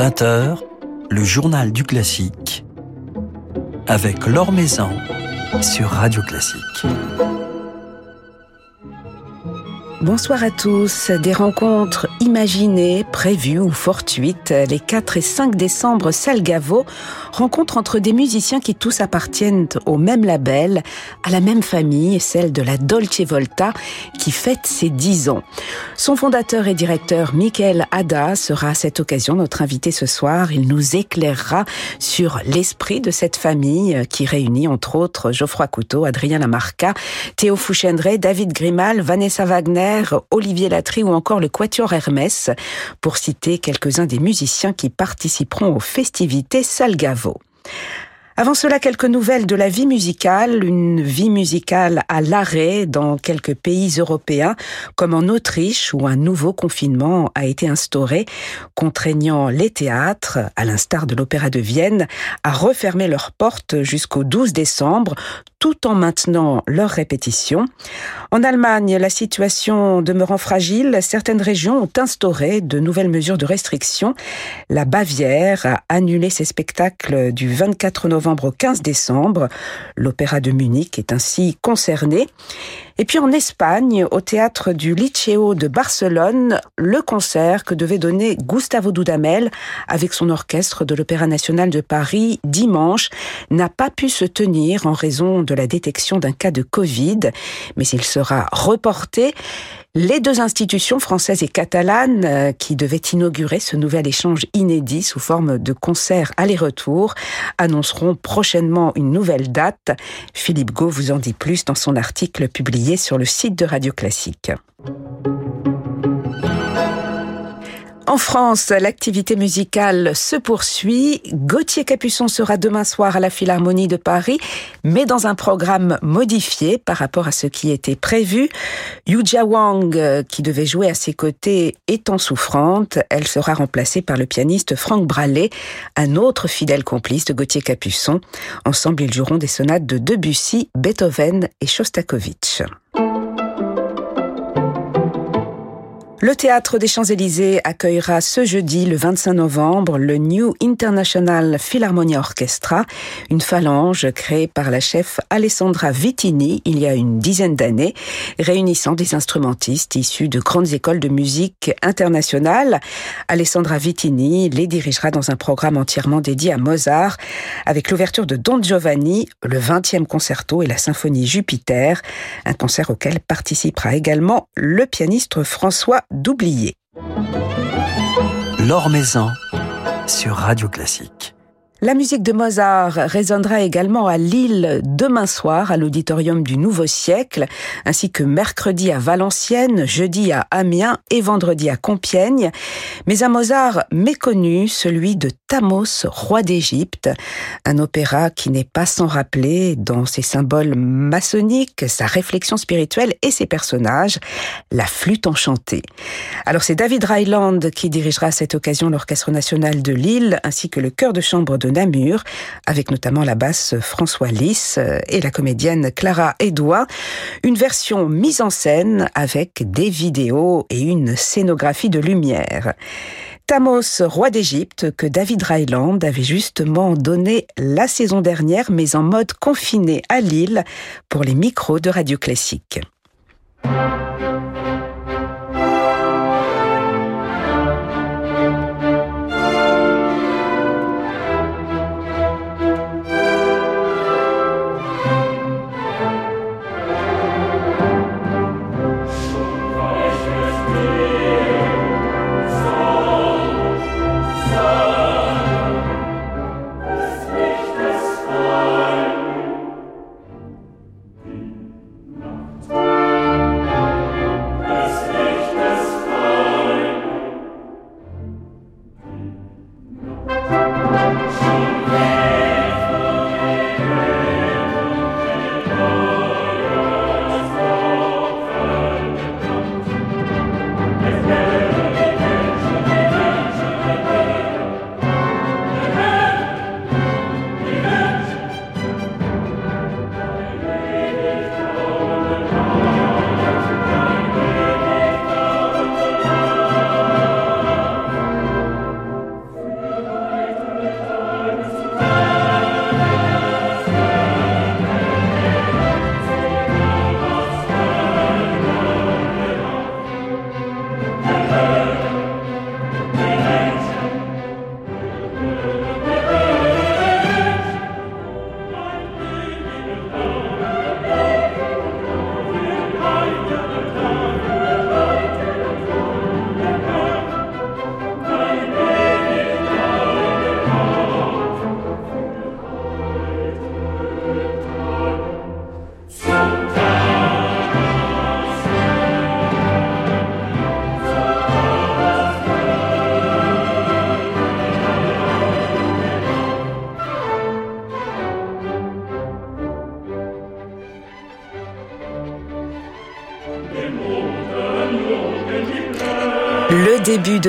20h, le journal du classique avec Laure Maison sur Radio Classique. Bonsoir à tous. Des rencontres imaginées, prévues ou fortuites. Les 4 et 5 décembre, Salgavo, rencontre entre des musiciens qui tous appartiennent au même label, à la même famille, celle de la Dolce Volta, qui fête ses 10 ans. Son fondateur et directeur, Michael Ada, sera à cette occasion notre invité ce soir. Il nous éclairera sur l'esprit de cette famille qui réunit entre autres Geoffroy Couteau, Adrien Lamarca, Théo Fouchendré, David Grimal, Vanessa Wagner, Olivier Latry ou encore le Quatuor Hermès, pour citer quelques-uns des musiciens qui participeront aux festivités Salgavo. Avant cela, quelques nouvelles de la vie musicale, une vie musicale à l'arrêt dans quelques pays européens, comme en Autriche, où un nouveau confinement a été instauré, contraignant les théâtres, à l'instar de l'Opéra de Vienne, à refermer leurs portes jusqu'au 12 décembre, tout en maintenant leurs répétitions. En Allemagne, la situation demeurant fragile, certaines régions ont instauré de nouvelles mesures de restriction. La Bavière a annulé ses spectacles du 24 novembre au 15 décembre. L'Opéra de Munich est ainsi concerné. Et puis en Espagne, au théâtre du Liceo de Barcelone, le concert que devait donner Gustavo Dudamel avec son orchestre de l'Opéra national de Paris dimanche n'a pas pu se tenir en raison de la détection d'un cas de Covid, mais il sera reporté. Les deux institutions françaises et catalanes euh, qui devaient inaugurer ce nouvel échange inédit sous forme de concert aller-retour annonceront prochainement une nouvelle date. Philippe Gau vous en dit plus dans son article publié sur le site de Radio Classique. En France, l'activité musicale se poursuit. Gauthier Capuçon sera demain soir à la Philharmonie de Paris, mais dans un programme modifié par rapport à ce qui était prévu. Yuja Wang, qui devait jouer à ses côtés, étant souffrante, elle sera remplacée par le pianiste Franck Brallet, un autre fidèle complice de Gauthier Capuçon. Ensemble, ils joueront des sonates de Debussy, Beethoven et Shostakovich. Le théâtre des Champs-Élysées accueillera ce jeudi, le 25 novembre, le New International Philharmonia Orchestra, une phalange créée par la chef Alessandra Vittini il y a une dizaine d'années, réunissant des instrumentistes issus de grandes écoles de musique internationales. Alessandra Vittini les dirigera dans un programme entièrement dédié à Mozart, avec l'ouverture de Don Giovanni, le 20e concerto et la symphonie Jupiter, un concert auquel participera également le pianiste François d'oublier. Maison sur Radio Classique. La musique de Mozart résonnera également à Lille demain soir à l'auditorium du Nouveau Siècle, ainsi que mercredi à Valenciennes, jeudi à Amiens et vendredi à Compiègne. Mais un Mozart méconnu, celui de Thamos, roi d'Égypte, un opéra qui n'est pas sans rappeler dans ses symboles maçonniques, sa réflexion spirituelle et ses personnages, la flûte enchantée. Alors c'est David Ryland qui dirigera à cette occasion l'Orchestre national de Lille, ainsi que le chœur de chambre de Namur, avec notamment la basse François Lys et la comédienne Clara Edouard. Une version mise en scène avec des vidéos et une scénographie de lumière. Thamos, roi d'Égypte, que David Ryland avait justement donné la saison dernière, mais en mode confiné à Lille pour les micros de Radio Classique.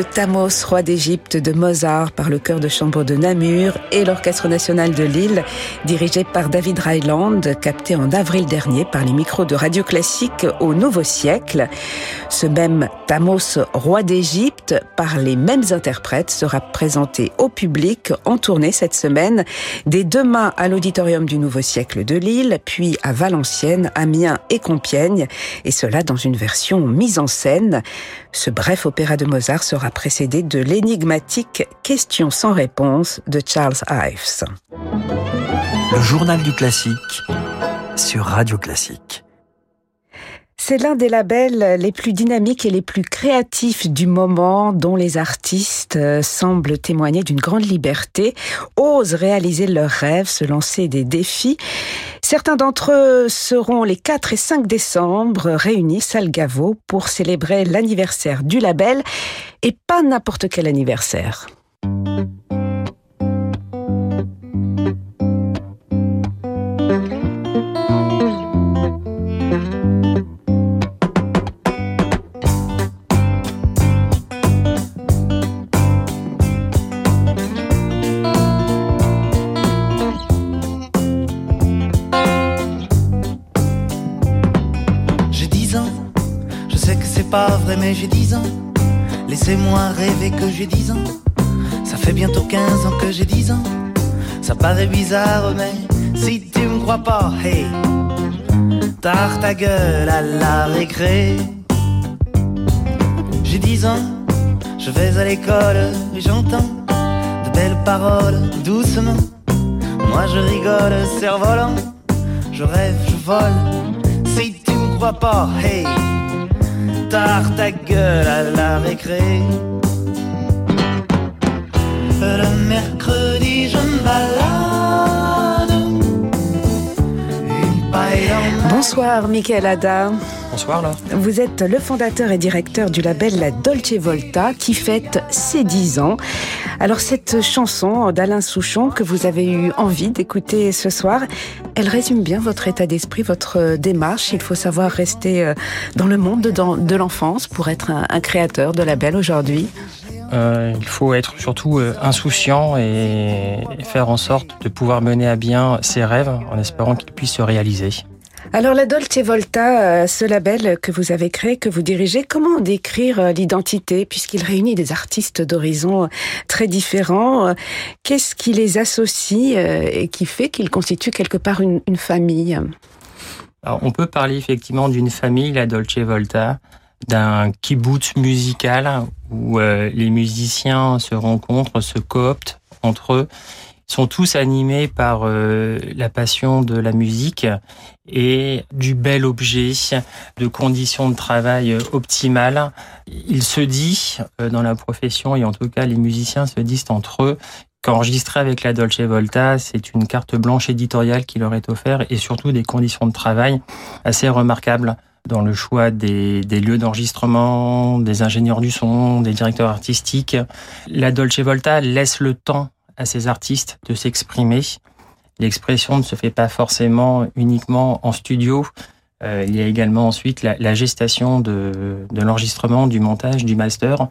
De Thamos, roi d'Égypte de Mozart par le chœur de chambre de Namur et l'Orchestre national de Lille, dirigé par David Ryland, capté en avril dernier par les micros de Radio Classique au Nouveau Siècle. Ce même Thamos, roi d'Égypte, par les mêmes interprètes, sera présenté au public en tournée cette semaine, dès demain à l'Auditorium du Nouveau Siècle de Lille, puis à Valenciennes, Amiens et Compiègne, et cela dans une version mise en scène. Ce bref opéra de Mozart sera précédé de l'énigmatique Question sans réponse de Charles Ives. Le journal du classique sur Radio Classique. C'est l'un des labels les plus dynamiques et les plus créatifs du moment dont les artistes euh, semblent témoigner d'une grande liberté, osent réaliser leurs rêves, se lancer des défis. Certains d'entre eux seront les 4 et 5 décembre réunis Salgavo pour célébrer l'anniversaire du label et pas n'importe quel anniversaire. Que j'ai 10 ans. Ça fait bientôt 15 ans que j'ai 10 ans. Ça paraît bizarre, mais si tu me crois pas, hey, tard ta gueule à la récré. J'ai 10 ans, je vais à l'école et j'entends de belles paroles doucement. Moi je rigole, cerf-volant, je rêve, je vole. Si tu me crois pas, hey tard ta gueule à la récré. Le mercredi, je me balade. Bonsoir, Michael Ada. Bonsoir, là. Vous êtes le fondateur et directeur du label La Dolce Volta qui fête ses 10 ans. Alors cette chanson d'Alain Souchon que vous avez eu envie d'écouter ce soir, elle résume bien votre état d'esprit, votre démarche. Il faut savoir rester euh, dans le monde de l'enfance pour être un, créateur de label aujourd'hui. Euh, il faut être surtout euh, insouciant et faire en sorte de pouvoir mener à bien ses rêves en espérant qu'ils puissent se réaliser. Alors la Dolce Volta, euh, ce label que vous avez créé, que vous dirigez, comment décrire l'identité puisqu'il réunit des artistes d'horizons très différents Qu'est-ce qui les associe et qui fait qu'ils constituent quelque part une, famille? On peut parler effectivement d'une famille, la Dolce Volta, d'un kibbutz musical où les musiciens se rencontrent, se cooptent entre eux sont tous animés par euh, la passion de la musique et du bel objet, de conditions de travail optimales. Il se dit euh, dans la profession, et en tout cas les musiciens se disent entre eux, qu'enregistrer avec la Dolce Volta, c'est une carte blanche éditoriale qui leur est offerte et surtout des conditions de travail assez remarquables dans le choix des, des lieux d'enregistrement, des ingénieurs du son, des directeurs artistiques. La Dolce Volta laisse le temps à ces artistes de s'exprimer. L'expression ne se fait pas forcément uniquement en studio. Euh, il y a également ensuite la, gestation de, de l'enregistrement, du montage, du master.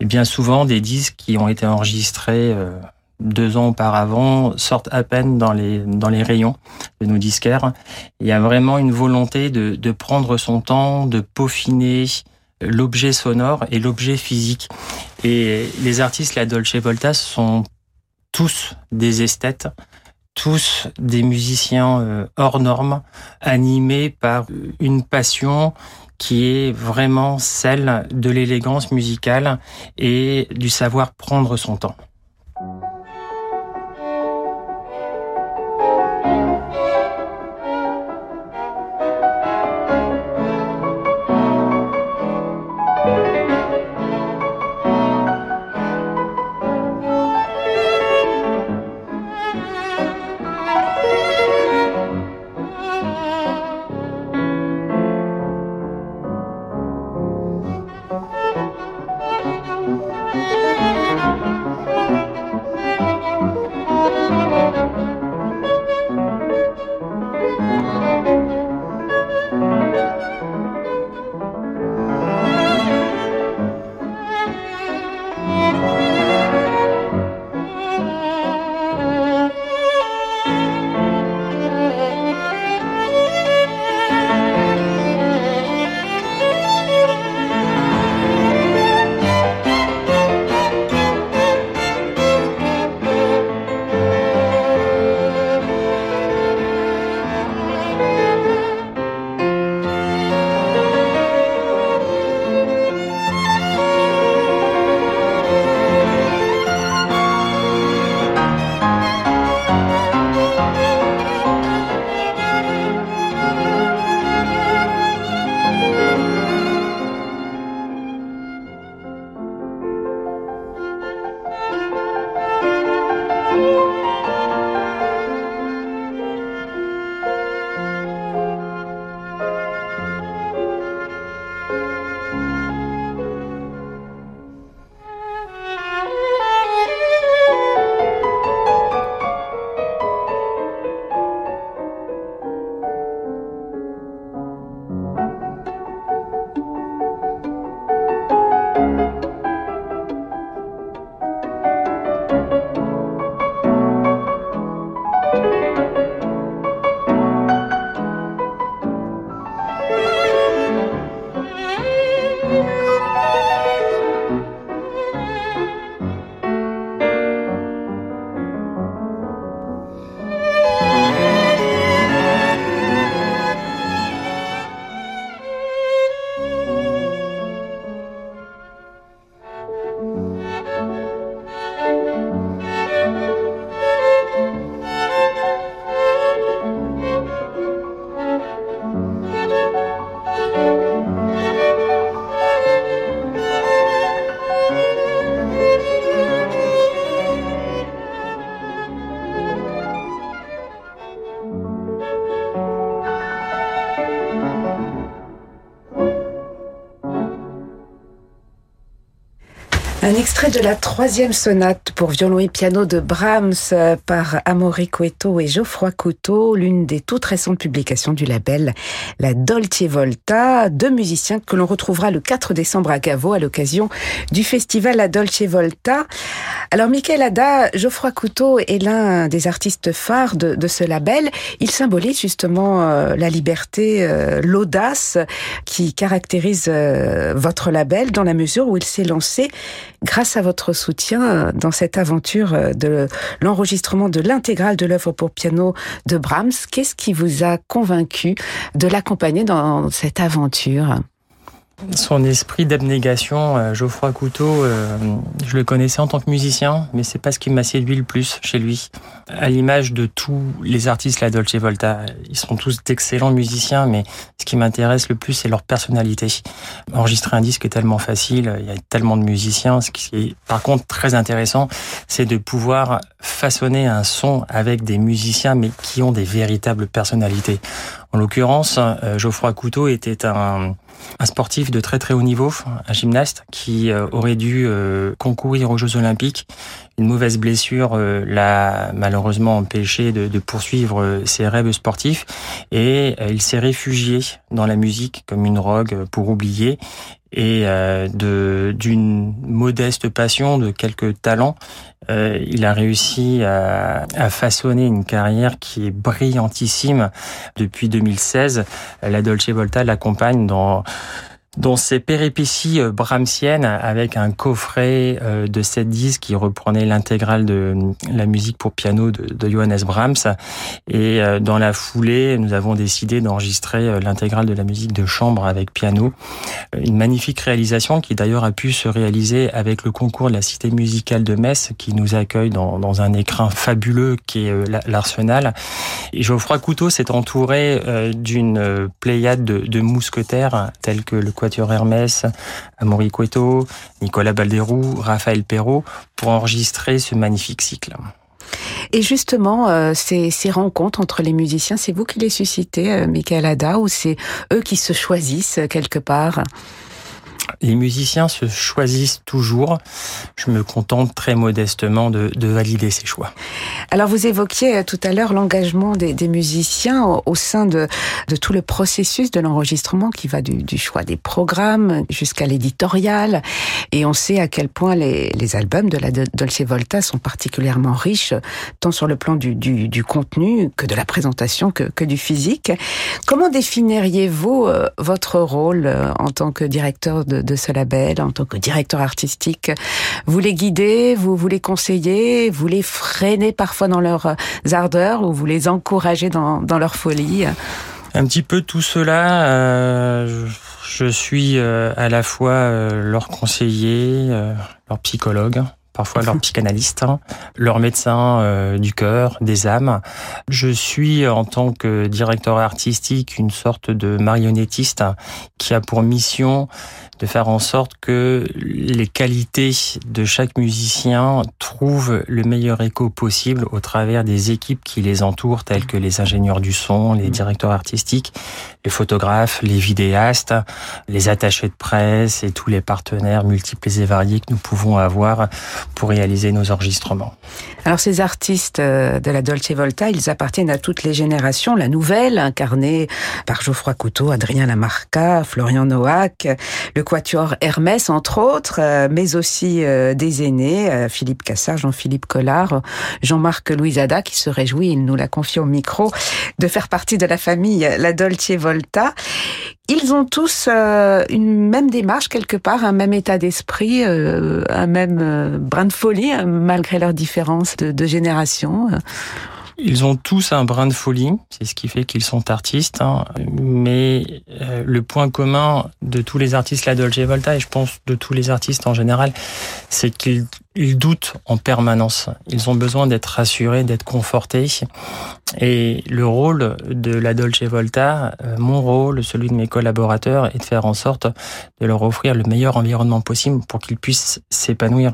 Et bien souvent, des disques qui ont été enregistrés euh, deux ans auparavant sortent à peine dans les, dans les rayons de nos disquaires. Il y a vraiment une volonté de, de prendre son temps, de peaufiner l'objet sonore et l'objet physique. Et les artistes, la Dolce Volta, sont tous des esthètes, tous des musiciens euh, hors normes, animés par une passion qui est vraiment celle de l'élégance musicale et du savoir prendre son temps. Un extrait de la troisième sonate pour violon et piano de Brahms euh, par Amaury Cueto et Geoffroy Couteau, l'une des toutes récentes publications du label La Dolce Volta, deux musiciens que l'on retrouvera le 4 décembre à Gavo à l'occasion du festival La Dolce Volta. Alors Michael Ada, Geoffroy Couteau est l'un des artistes phares de, de, ce label. Il symbolise justement euh, la liberté, euh, l'audace qui caractérise votre label dans la mesure où il s'est lancé grâce à votre soutien euh, dans cette aventure euh, de l'enregistrement de l'intégrale de l'œuvre pour piano de Brahms. Qu'est-ce qui vous a convaincu de l'accompagner dans cette aventure? Son esprit d'abnégation, euh, Geoffroy Couteau, euh, je le connaissais en tant que musicien, mais c'est pas ce qui m'a séduit le plus chez lui. À l'image de tous les artistes la Dolce Volta, ils sont tous d'excellents musiciens, mais ce qui m'intéresse le plus, c'est leur personnalité. Enregistrer un disque est tellement facile, il y a tellement de musiciens. Ce qui est par contre très intéressant, c'est de pouvoir façonner un son avec des musiciens, mais qui ont des véritables personnalités. En l'occurrence, euh, Geoffroy Couteau était un, un, sportif de très très haut niveau, un gymnaste qui euh, aurait dû euh, concourir aux Jeux Olympiques. Une mauvaise blessure l'a malheureusement empêché de, de, poursuivre ses rêves sportifs et il s'est réfugié dans la musique comme une rogue pour oublier et d'une modeste passion, de quelques talents, euh, il a réussi à, à, façonner une carrière qui est brillantissime depuis 2016. La Dolce Volta l'accompagne dans now. Dans ses péripéties euh, brahmsiennes avec un coffret euh, de sept disques qui reprenait l'intégrale de la musique pour piano de, Johannes Brahms. Et euh, dans la foulée, nous avons décidé d'enregistrer l'intégrale de la musique de chambre avec piano. Une magnifique réalisation qui d'ailleurs a pu se réaliser avec le concours de la Cité musicale de Metz qui nous accueille dans, dans un écrin fabuleux qui est l'Arsenal. Et Geoffroy Couteau s'est entouré d'une pléiade de, de mousquetaires tels que le Quatuor Hermès, Amaury Cueto, Nicolas Balderou, Raphaël Perrault, pour enregistrer ce magnifique cycle. Et justement, euh, ces, rencontres entre les musiciens, c'est vous qui les suscitez, euh, Michael Ada, ou c'est eux qui se choisissent quelque part? Les musiciens se choisissent toujours. Je me contente très modestement de, de valider ces choix. Alors vous évoquiez euh, tout à l'heure l'engagement des, musiciens au, sein de, tout le processus de l'enregistrement qui va du, choix des programmes jusqu'à l'éditorial. Et on sait à quel point les, albums de la Dolce Volta sont particulièrement riches, tant sur le plan du contenu que de la présentation que, que du physique. Comment définiriez-vous euh, votre rôle euh, en tant que directeur de de, ce label en tant que directeur artistique. Vous les guidez, vous, les conseillez, vous les freinez parfois dans leurs ardeurs ou vous les encouragez dans, leur folie? Un petit peu tout cela. Euh, je suis euh, à la fois euh, leur conseiller, leur psychologue parfois leur psychanalyste, hein, leur médecin euh, du cœur, des âmes. Je suis en tant que directeur artistique une sorte de marionnettiste qui a pour mission de faire en sorte que les qualités de chaque musicien trouvent le meilleur écho possible au travers des équipes qui les entourent, telles que les ingénieurs du son, les directeurs artistiques, les photographes, les vidéastes, les attachés de presse et tous les partenaires multiples et variés que nous pouvons avoir pour réaliser nos enregistrements. Alors ces artistes euh, de la Dolce Volta, ils appartiennent à toutes les générations. La nouvelle, incarnée par Geoffroy Couteau, Adrien Lamarca, Florian Noack, le quatuor Hermès, entre autres, euh, mais aussi euh, des aînés, Philippe Cassard, Jean-Philippe Collard, Jean-Marc Louisada, qui se réjouit, il nous l'a confié au micro, de faire partie de la famille La Dolce Volta. Ils ont tous une même démarche quelque part, un même état d'esprit, un même brin de folie, malgré leurs différences de, de génération ils ont tous un brin de folie, c'est ce qui fait qu'ils sont artistes. Hein. Mais euh, le point commun de tous les artistes la Dolce Volta, et je pense de tous les artistes en général, c'est qu'ils ils doutent en permanence. Ils ont besoin d'être rassurés, d'être confortés. Et le rôle de la Dolce Volta, euh, mon rôle, celui de mes collaborateurs, est de faire en sorte de leur offrir le meilleur environnement possible pour qu'ils puissent s'épanouir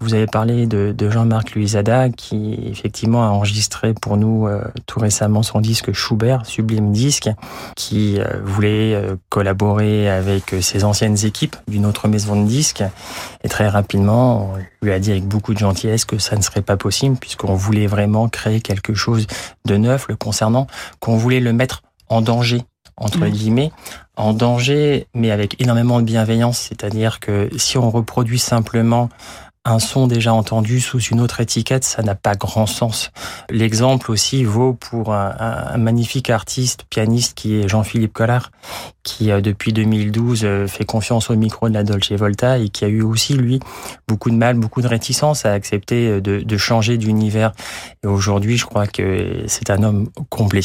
Vous avez parlé de, Jean-Marc Luisada qui effectivement a enregistré pour nous euh, tout récemment son disque Schubert, Sublime Disque, qui euh, voulait euh, collaborer avec ses anciennes équipes d'une autre maison de disques. Et très rapidement, on lui a dit avec beaucoup de gentillesse que ça ne serait pas possible puisqu'on voulait vraiment créer quelque chose de neuf le concernant, qu'on voulait le mettre en danger entre mmh. guillemets, en danger, mais avec énormément de bienveillance. C'est-à-dire que si on reproduit simplement un son déjà entendu sous une autre étiquette, ça n'a pas grand sens. L'exemple aussi vaut pour un, magnifique artiste, pianiste qui est Jean-Philippe Collard, qui euh, depuis 2012 euh, fait confiance au micro de la Dolce Volta et qui a eu aussi, lui, beaucoup de mal, beaucoup de réticence à accepter euh, de, de changer d'univers. Et aujourd'hui, je crois que c'est un homme complet.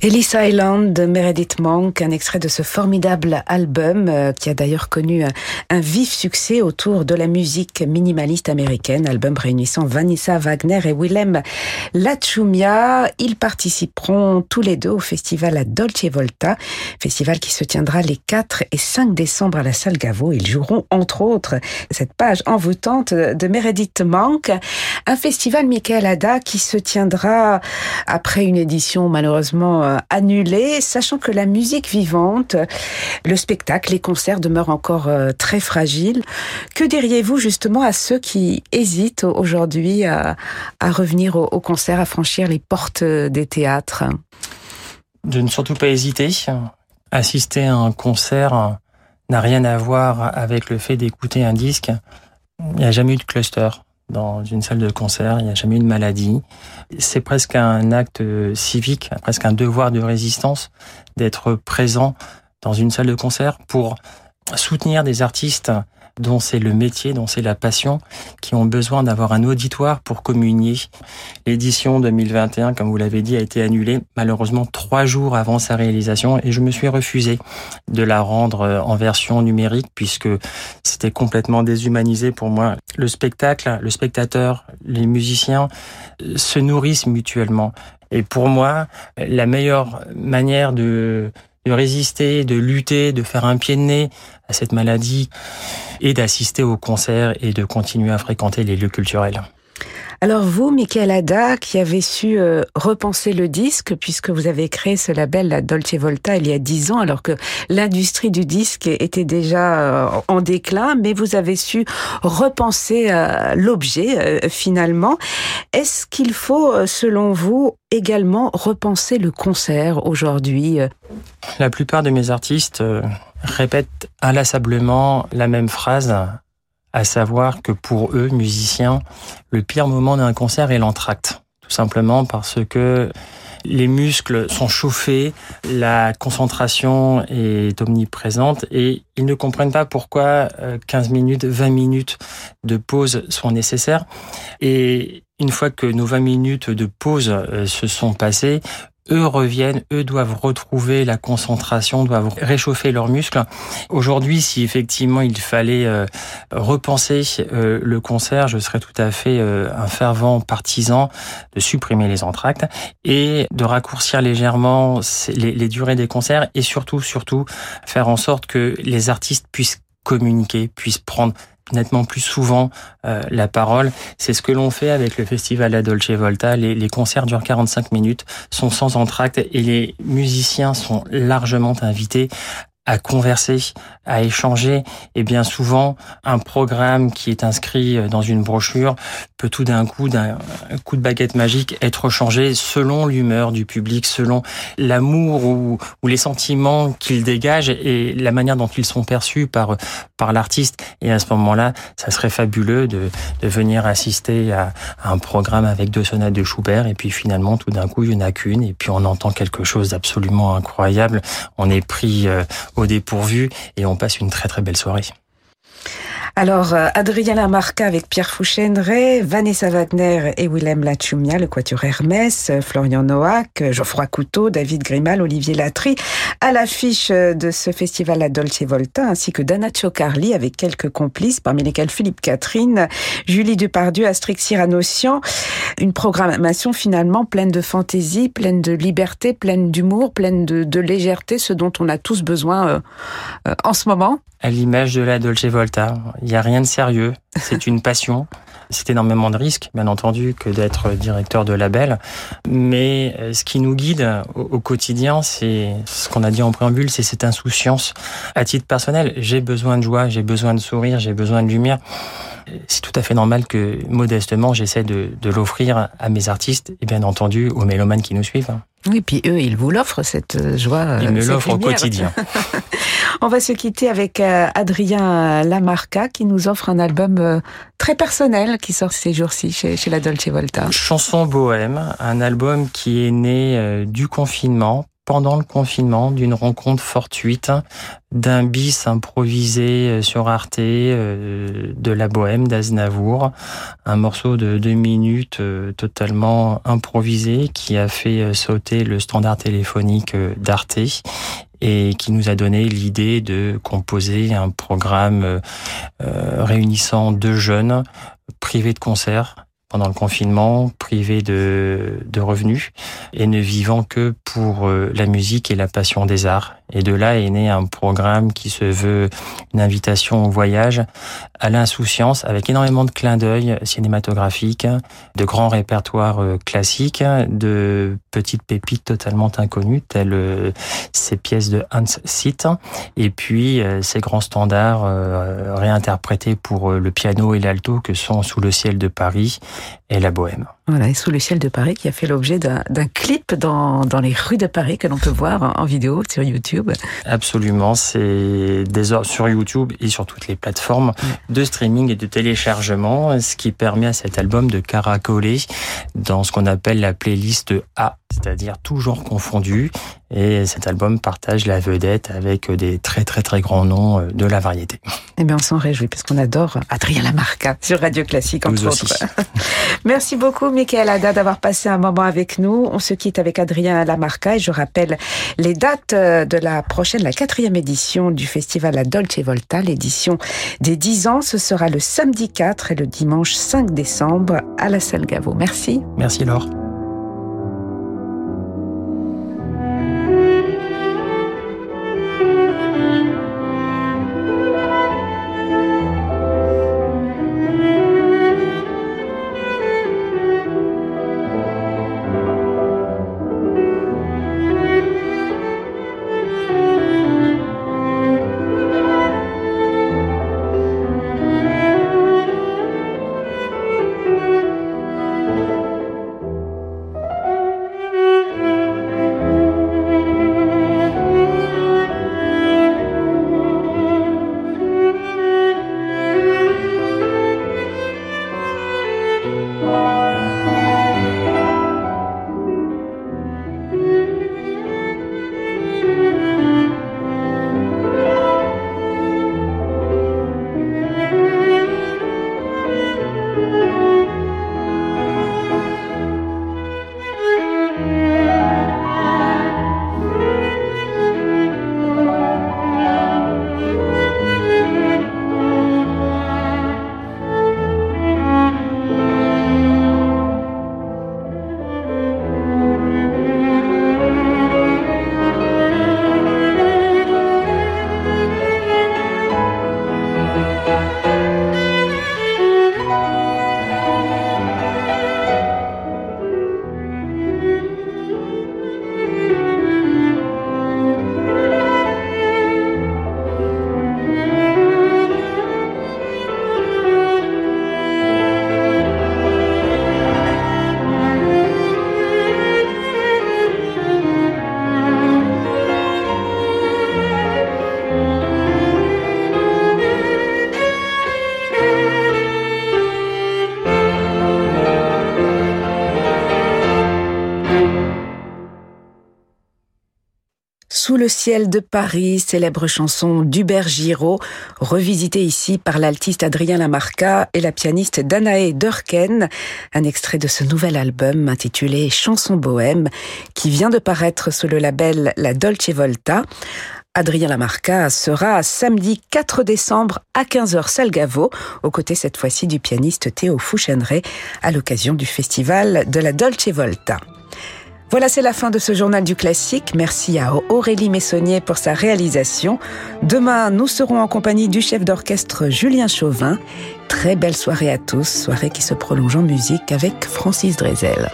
Ellis Island de Meredith Monk, un extrait de ce formidable album euh, qui a d'ailleurs connu un, vif succès autour de la musique minimaliste américaine, album réunissant Vanessa Wagner et Willem Lachumia. Ils participeront tous les deux au festival à Dolce Volta, festival qui se tiendra les 4 et 5 décembre à la salle Gaveau. Ils joueront entre autres cette page envoûtante de Meredith Monk, un festival Michael Ada qui se tiendra après une édition malheureusement euh, annulé, sachant que la musique vivante, le spectacle, les concerts demeurent encore euh, très fragiles. Que diriez-vous justement à ceux qui hésitent aujourd'hui à, revenir au, au concert, à franchir les portes des théâtres? De ne surtout pas hésiter. Assister à un concert n'a rien à voir avec le fait d'écouter un disque. Il n'y a jamais eu de cluster dans une salle de concert, il n'y a jamais eu de maladie. C'est presque un acte civique, presque un devoir de résistance d'être présent dans une salle de concert pour soutenir des artistes dont c'est le métier, dont c'est la passion, qui ont besoin d'avoir un auditoire pour communier. L'édition 2021, comme vous l'avez dit, a été annulée malheureusement trois jours avant sa réalisation et je me suis refusé de la rendre euh, en version numérique puisque c'était complètement déshumanisé pour moi. Le spectacle, le spectateur, les musiciens euh, se nourrissent mutuellement. Et pour moi, la meilleure manière de, de résister, de lutter, de faire un pied de nez à cette maladie et d'assister aux concerts et de continuer à fréquenter les lieux culturels. Alors vous, Michael Ada, qui avez su euh, repenser le disque, puisque vous avez créé ce label, la Dolce Volta, il y a dix ans, alors que l'industrie du disque était déjà euh, en déclin, mais vous avez su repenser euh, l'objet finalement. Est-ce qu'il faut, selon vous, également repenser le concert aujourd'hui La plupart de mes artistes répètent inlassablement la même phrase à savoir que pour eux, musiciens, le pire moment d'un concert est l'entracte. Tout simplement parce que les muscles sont chauffés, la concentration est omniprésente et ils ne comprennent pas pourquoi 15 euh, minutes, 20 minutes de pause sont nécessaires. Et une fois que nos 20 minutes de pause euh, se sont passées, eux reviennent, eux doivent retrouver la concentration, doivent réchauffer leurs muscles. Aujourd'hui, si effectivement il fallait euh, repenser euh, le concert, je serais tout à fait euh, un fervent partisan de supprimer les entractes et de raccourcir légèrement les, les durées des concerts et surtout, surtout faire en sorte que les artistes puissent communiquer, puissent prendre nettement plus souvent euh, la parole. C'est ce que l'on fait avec le festival La Dolce Volta. Les, les, concerts durent 45 minutes, sont sans entracte et les musiciens sont largement invités à converser, à échanger. Et bien souvent, un programme qui est inscrit dans une brochure peut tout d'un coup, d'un coup de baguette magique, être changé selon l'humeur du public, selon l'amour ou, ou, les sentiments qu'il dégage et la manière dont ils sont perçus par, par l'artiste. Et à ce moment-là, ça serait fabuleux de, de venir assister à, à, un programme avec deux sonates de Schubert et puis finalement, tout d'un coup, il n'y en a qu'une et puis on entend quelque chose d'absolument incroyable. On est pris euh, au dépourvu et on passe une très très belle soirée. Alors, euh, Adrien Lamarca avec Pierre Fouchendré, Vanessa Wagner et Willem Lachumia, le Quatuor Hermès, euh, Florian Noack, euh, Geoffroy Couteau, David Grimal, Olivier Latry, à l'affiche de ce festival La Dolce Volta, ainsi que Dana Carli avec quelques complices, parmi lesquels Philippe Catherine, Julie Depardieu, Astrix Cyranossian. Une programmation finalement pleine de fantaisie, pleine de liberté, pleine d'humour, pleine de, légèreté, ce dont on a tous besoin en ce moment. À l'image de la Dolce Volta, il n'y a rien de sérieux, c'est une passion. C'est énormément de risques, bien entendu, que d'être directeur de label. Mais euh, ce qui nous guide au, quotidien, c'est ce qu'on a dit en préambule, c'est cette insouciance. À titre personnel, j'ai besoin de joie, j'ai besoin de sourire, j'ai besoin de lumière. C'est tout à fait normal que, modestement, j'essaie de, de l'offrir à mes artistes et bien entendu aux mélomanes qui nous suivent. Oui, puis eux, ils vous l'offrent, cette euh, joie. Ils me l'offrent au quotidien. On va se quitter avec euh, Adrien Lamarca qui nous offre un album euh, très personnel qui sort ces jours-ci chez, la Dolce Volta. Chanson bohème, un album qui est né du confinement pendant le confinement d'une rencontre fortuite d'un bis improvisé euh, sur Arte euh, de la Bohème d'Aznavour, un morceau de deux minutes euh, totalement improvisé qui a fait sauter le standard téléphonique d'Arte et qui nous a donné l'idée de composer un programme réunissant deux jeunes privés de concert pendant le confinement, privé de, de revenus et ne vivant que pour euh, la musique et la passion des arts. Et de là est né un programme qui se veut une invitation au voyage, à l'insouciance, avec énormément de clins d'œil cinématographiques, de grands répertoires euh, classiques, de petites pépites totalement inconnues, telles euh, ces pièces de Hans Sitt, et puis ces grands standards réinterprétés pour le piano et l'alto que sont Sous le ciel de Paris et la Bohème. Voilà, et Sous le ciel de Paris qui a fait l'objet d'un clip dans, dans les rues de Paris que l'on peut voir en, vidéo sur YouTube. Absolument, c'est sur YouTube et sur toutes les plateformes de streaming et de téléchargement, ce qui permet à cet album de caracoler dans ce qu'on appelle la playlist A, c'est-à-dire toujours confondu. Et cet album partage la vedette avec des très très très grands noms de la variété. Eh bien, on s'en réjouit parce qu'on adore Adrien Lamarca sur Radio Classique, entre autres. Merci beaucoup, Michael Ada, d'avoir passé un moment avec nous. On se quitte avec Adrien Lamarca et je rappelle les dates de la prochaine, la quatrième édition du festival La Dolce Volta, l'édition des 10 ans. Ce sera le samedi 4 et le dimanche 5 décembre à la salle Gaveau. Merci. Merci, Laure. Le ciel de Paris, célèbre chanson d'Hubert Giraud, revisitée ici par l'altiste Adrien Lamarca et la pianiste Danae Durken, un extrait de ce nouvel album intitulé Chanson bohème, qui vient de paraître sous le label La Dolce Volta. Adrien Lamarca sera samedi 4 décembre à 15h Salgavo, aux côtés cette fois-ci du pianiste Théo Fouchenray, à l'occasion du festival de la Dolce Volta. Voilà, c'est la fin de ce journal du classique. Merci à Aurélie Messonnier pour sa réalisation. Demain, nous serons en compagnie du chef d'orchestre Julien Chauvin. Très belle soirée à tous, soirée qui se prolonge en musique avec Francis Drezel.